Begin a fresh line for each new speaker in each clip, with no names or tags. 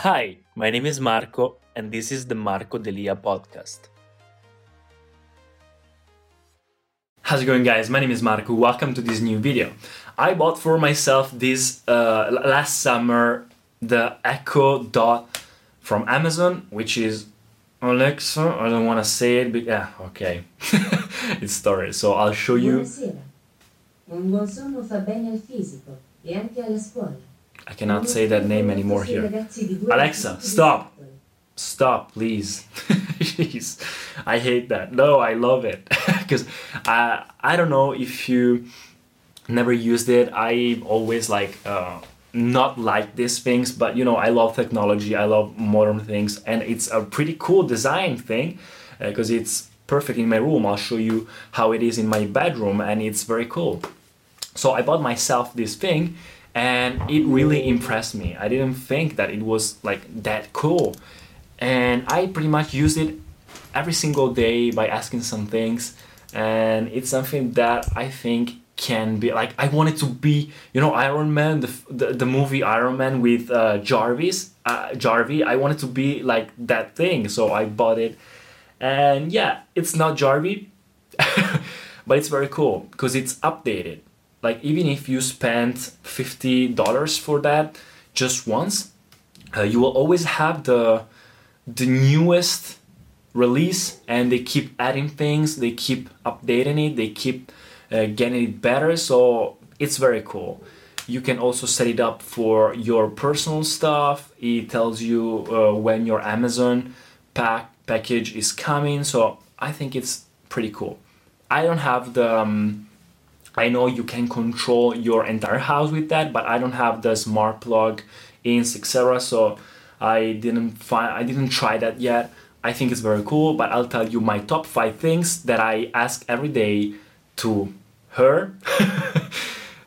Hi, my name is Marco, and this is the Marco Delia podcast. How's it going, guys? My name is Marco. Welcome to this new video. I bought for myself this uh, last summer the Echo Dot from Amazon, which is Alexa. I don't want to say it, but yeah, okay. it's started. So I'll show you.
Buonasera. Un buon sonno fa bene al fisico e anche alla scuola.
I cannot say that name anymore here. Alexa, stop. Stop, please. Jeez, I hate that. No, I love it because I I don't know if you never used it. I always like uh, not like these things, but you know I love technology. I love modern things, and it's a pretty cool design thing because it's perfect in my room. I'll show you how it is in my bedroom, and it's very cool. So I bought myself this thing and it really impressed me. I didn't think that it was like that cool. And I pretty much use it every single day by asking some things. And it's something that I think can be like I wanted to be you know Iron Man the, the, the movie Iron Man with uh, Jarvis uh, I wanted to be like that thing. So I bought it. And yeah it's not Jarvie but it's very cool because it's updated like even if you spend $50 for that just once uh, you will always have the the newest release and they keep adding things they keep updating it they keep uh, getting it better. So it's very cool. You can also set it up for your personal stuff. It tells you uh, when your amazon pack package is coming. So i think it's pretty cool. I don't have the um, I know you can control your entire house with that, but I don't have the smart plug ins, etc. So I didn't find I didn't try that yet. I think it's very cool, but I'll tell you my top five things that I ask every day to her.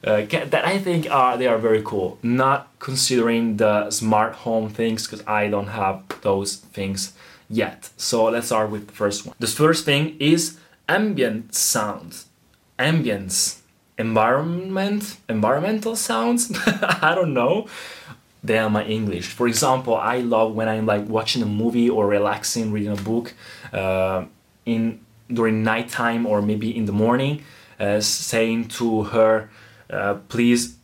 uh, that I think are they are very cool. Not considering the smart home things because I don't have those things yet. So let's start with the first one. The first thing is ambient sounds. Ambience environment environmental sounds? I don't know. They are my english. For example i love when i'm like watching a movie or relaxing reading a book uh, in during nighttime or maybe in the morning uh, saying to her uh, please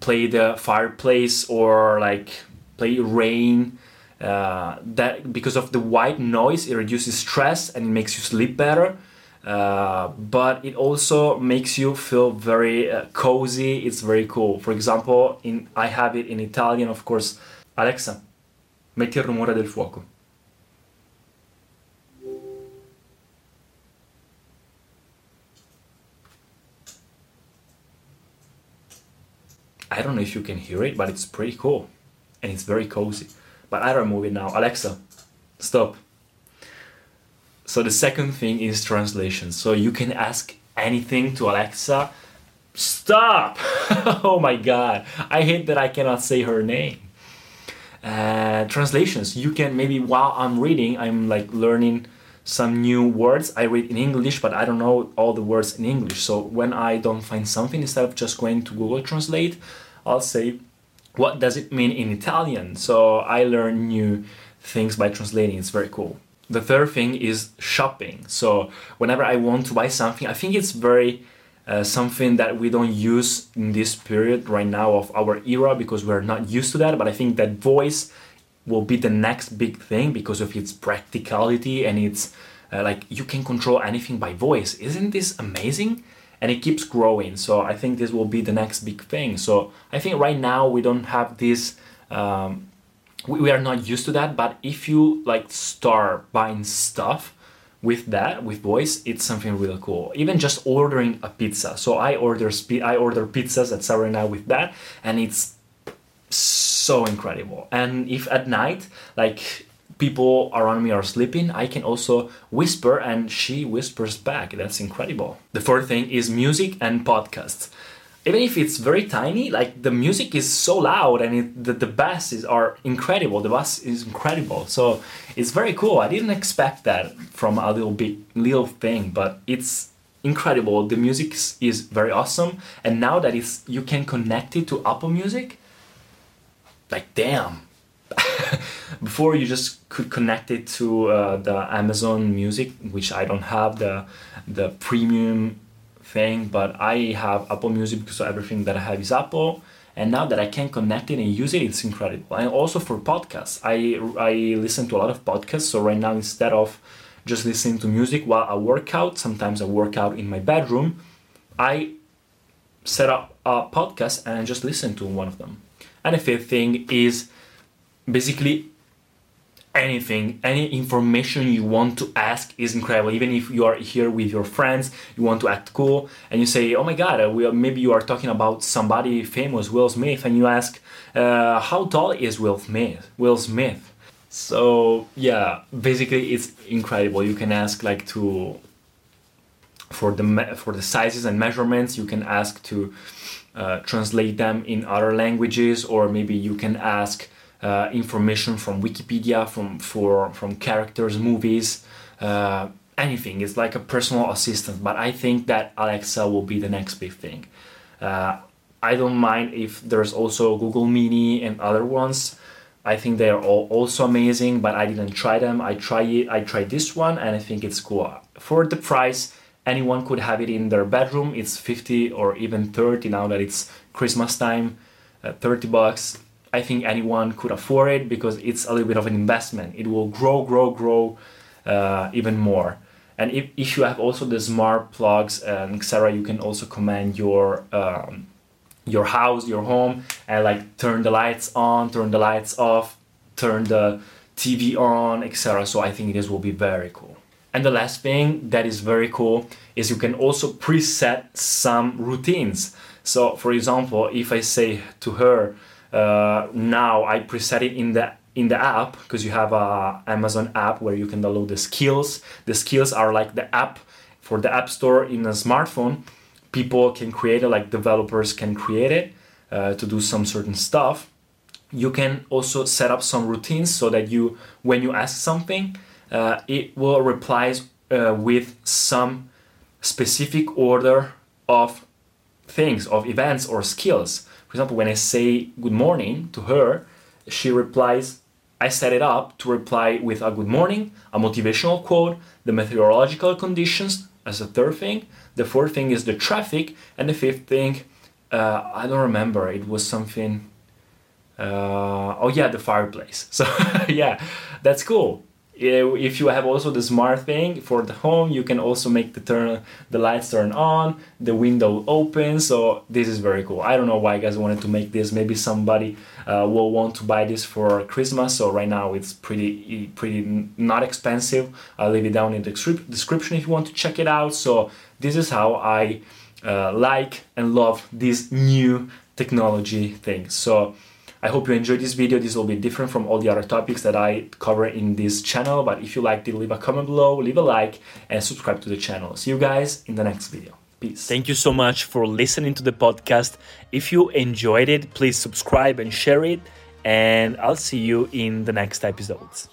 play the fireplace or like play rain uh, that because of the white noise it reduces stress and makes you sleep better uh, but it also makes you feel very uh, cozy. It's very cool. For example, in I have it in Italian, of course. Alexa, metti il rumore del fuoco. I don't know if you can hear it, but it's pretty cool and it's very cozy. But I don't move it now. Alexa, stop. So the second thing is translation. So you can ask anything to Alexa. Stop! oh my god, I hate that I cannot say her name. Uh, translations. You can maybe while I'm reading, I'm like learning some new words. I read in English, but I don't know all the words in English. So when I don't find something, instead of just going to Google Translate, I'll say, what does it mean in Italian? So I learn new things by translating. It's very cool the third thing is shopping. So whenever I want to buy something, I think it's very uh, something that we don't use in this period right now of our era because we're not used to that. But I think that voice will be the next big thing because of its practicality and it's uh, like you can control anything by voice. Isn't this amazing? And it keeps growing. So I think this will be the next big thing. So I think right now we don't have this. Um, we are not used to that but if you like start buying stuff with that with voice it's something really cool even just ordering a pizza so i order i order pizzas at night with that and it's so incredible. And if at night, like people around me are sleeping, I can also whisper and she whispers back. That's incredible. The fourth thing is music and podcasts. Even if it's very tiny, like the music is so loud and it, the, the bass is are incredible. The bass is incredible. So it's very cool. I didn't expect that from a little bit little thing, but it's incredible. The music is, is very awesome. And now that it's you can connect it to Apple Music, like damn before you just could connect it to uh, the amazon music which i don't have the the premium thing but i have apple music because everything that i have is apple. And now that i can connect it and use it it's incredible. And also for podcasts. I i listen to a lot of podcasts. So right now instead of just listening to music while i work out sometimes i work out in my bedroom i set up a podcast and just listen to one of them. And the fifth thing is basically anything any information you want to ask is incredible. Even if you are here with your friends you want to act cool and you say oh my god uh, we maybe you are talking about somebody famous will smith and you ask uh, how tall is will smith? Will smith. So yeah basically it's incredible. You can ask like to for the for the sizes and measurements you can ask to uh, translate them in other languages or maybe you can ask uh, information from Wikipedia, from for from characters, movies, uh, anything. It's like a personal assistant. But I think that Alexa will be the next big thing. Uh, I don't mind if there's also Google Mini and other ones. I think they are all also amazing, but I didn't try them. I try it. I tried this one, and I think it's cool. For the price, anyone could have it in their bedroom. It's 50 or even 30 now that it's Christmas time. Uh, 30 bucks I think anyone could afford it because it's a little bit of an investment. It will grow, grow, grow uh, even more. And if, if you have also the smart plugs and etc., you can also command your um, your house, your home, and like turn the lights on, turn the lights off, turn the TV on, etc. So I think this will be very cool. And the last thing that is very cool is you can also preset some routines. So, for example, if I say to her, uh, now I preset it in the in the app because you have a Amazon app where you can download the skills. The skills are like the app for the App Store in a smartphone. People can create it, like developers can create it uh, to do some certain stuff. You can also set up some routines so that you, when you ask something, uh, it will reply uh, with some specific order of things, of events or skills. For example, when I say good morning to her, she replies, I set it up to reply with a good morning, a motivational quote, the meteorological conditions as a third thing. The fourth thing is the traffic, and the fifth thing, uh, I don't remember. It was something. Uh, oh yeah, the fireplace. So yeah, that's cool if you have also the smart thing for the home you can also make the turn the lights turn on the window open so this is very cool. I don't know why guys wanted to make this. Maybe somebody uh, will want to buy this for christmas so right now it's pretty pretty not expensive. I'll leave it down in the description if you want to check it out. So this is how i uh, like and love this new technology thing. So I hope you enjoyed this video. This will be different from all the other topics that I cover in this channel. But if you liked it, leave a comment below, leave a like, and subscribe to the channel. See you guys in the next video. Peace. Thank you so much for listening to the podcast. If you enjoyed it, please subscribe and share it. And I'll see you in the next episodes.